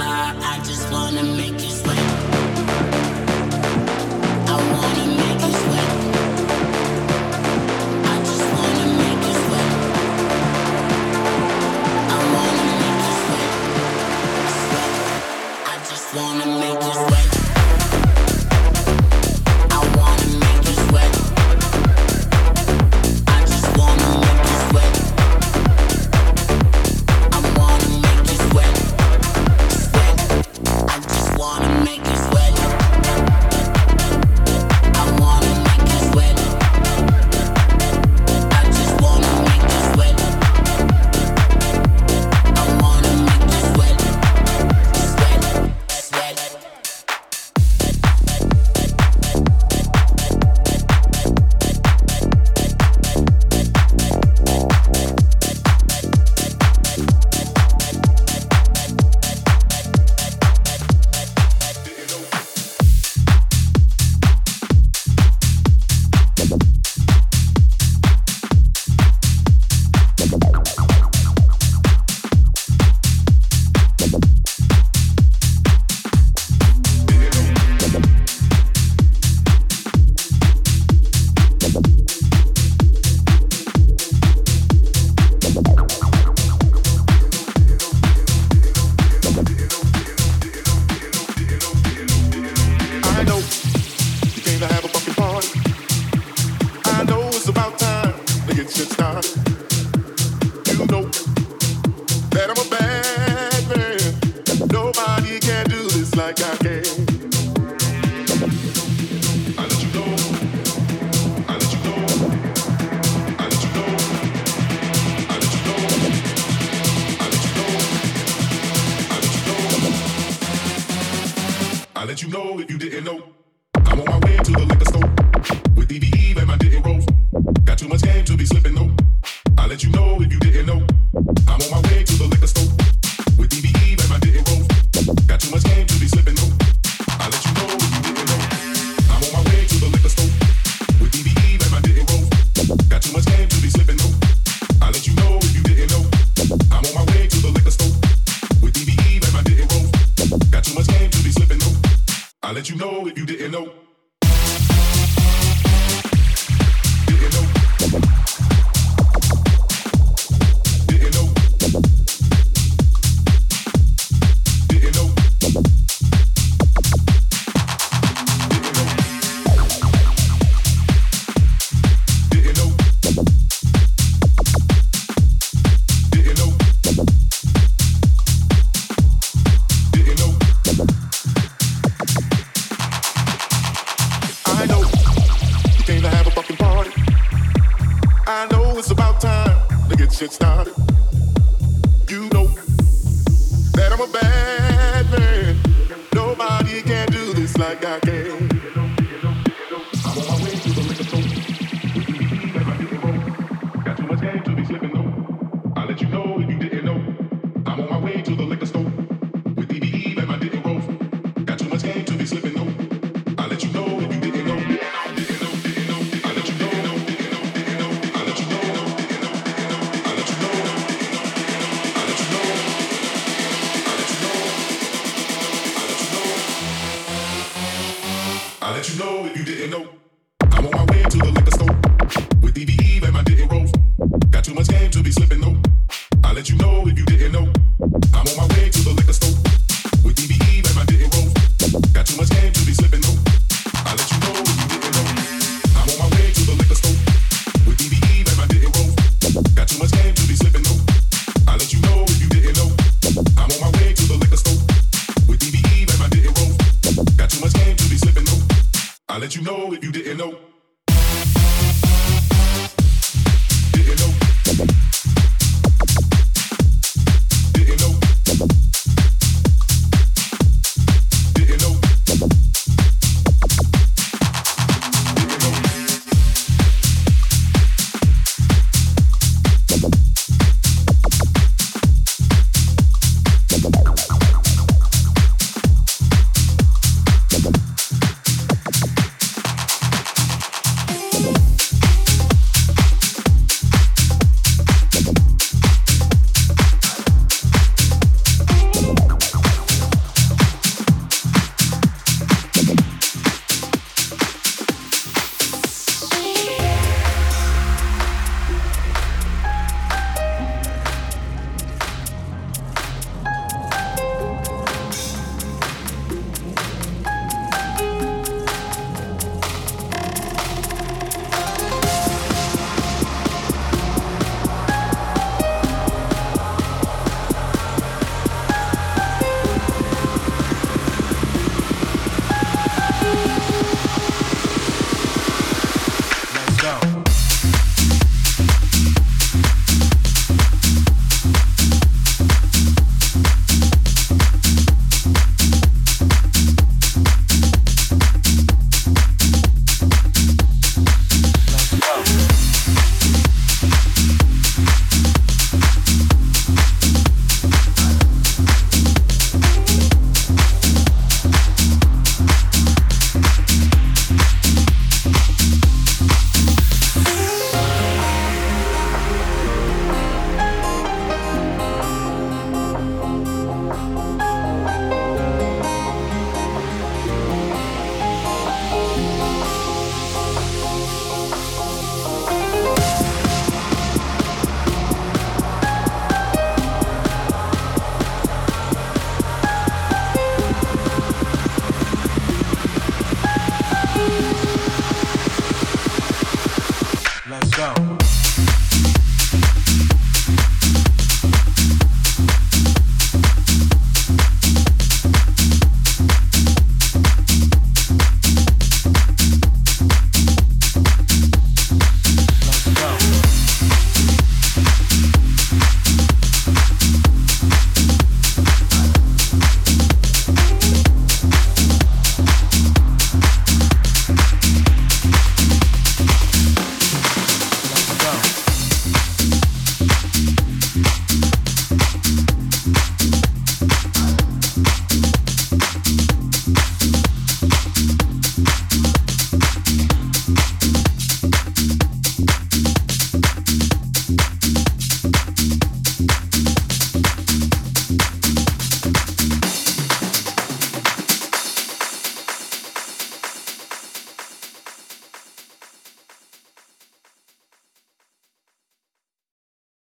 fly. I just wanna make you know if you didn't know. I'm on my way to the too much game to be slipping, though. I'll let you know if you didn't know. I'm on my way to the liquor store.